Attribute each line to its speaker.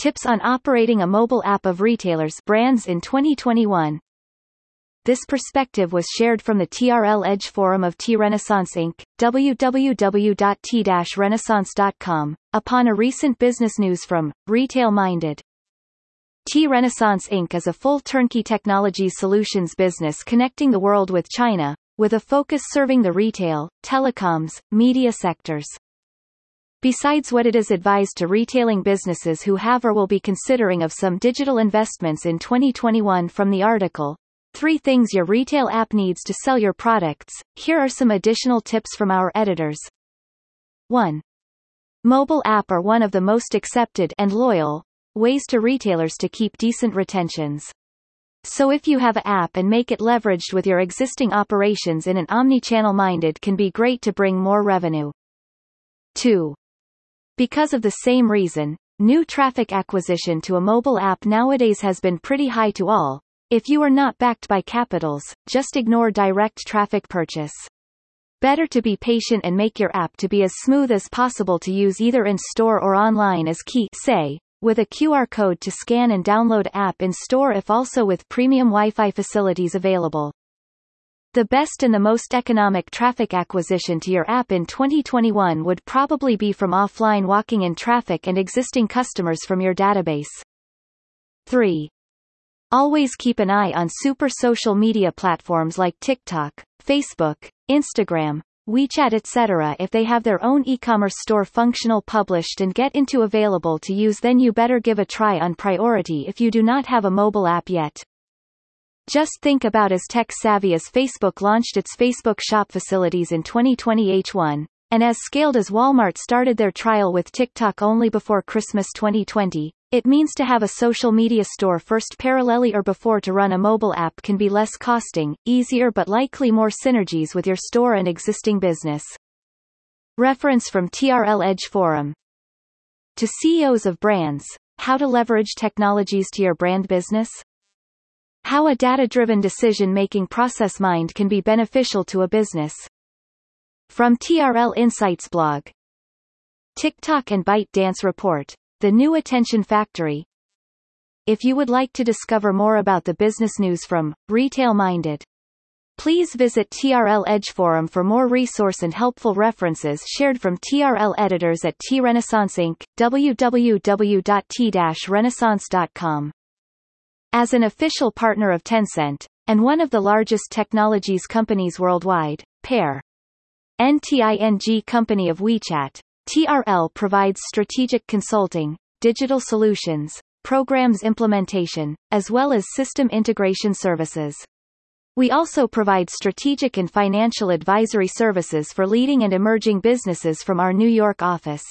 Speaker 1: Tips on operating a mobile app of retailers brands in 2021. This perspective was shared from the TRL Edge forum of T-Renaissance Inc., www.t-renaissance.com, upon a recent business news from Retail Minded. T-Renaissance Inc. is a full turnkey technology solutions business connecting the world with China, with a focus serving the retail, telecoms, media sectors. Besides what it is advised to retailing businesses who have or will be considering of some digital investments in 2021 from the article, Three things your retail app needs to sell your products. Here are some additional tips from our editors. 1. Mobile app are one of the most accepted and loyal ways to retailers to keep decent retentions. So if you have a app and make it leveraged with your existing operations in an omni-channel minded can be great to bring more revenue. 2. Because of the same reason, new traffic acquisition to a mobile app nowadays has been pretty high to all. If you are not backed by capitals, just ignore direct traffic purchase. Better to be patient and make your app to be as smooth as possible to use either in store or online as key say, with a QR code to scan and download app in store if also with premium Wi-Fi facilities available. The best and the most economic traffic acquisition to your app in 2021 would probably be from offline walking in traffic and existing customers from your database. 3. Always keep an eye on super social media platforms like TikTok, Facebook, Instagram, WeChat etc. If they have their own e-commerce store functional published and get into available to use then you better give a try on priority if you do not have a mobile app yet. Just think about as tech-savvy as Facebook launched its Facebook shop facilities in 2020 H1, and as scaled as Walmart started their trial with TikTok only before Christmas 2020, it means to have a social media store first parallelly or before to run a mobile app can be less costing, easier but likely more synergies with your store and existing business. Reference from TRL Edge Forum. To CEOs of brands, how to leverage technologies to your brand business? How a data-driven decision-making process mind can be beneficial to a business. From TRL Insights blog. TikTok and ByteDance report. The New Attention Factory. If you would like to discover more about the business news from Retail Minded, please visit TRL Edge Forum for more resource and helpful references shared from TRL editors at T-Renaissance Inc., www.t-renaissance.com. As an official partner of Tencent, and one of the largest technologies companies worldwide, Pair. NTING company of WeChat, TRL provides strategic consulting, digital solutions, programs implementation, as well as system integration services. We also provide strategic and financial advisory services for leading and emerging businesses from our New York office.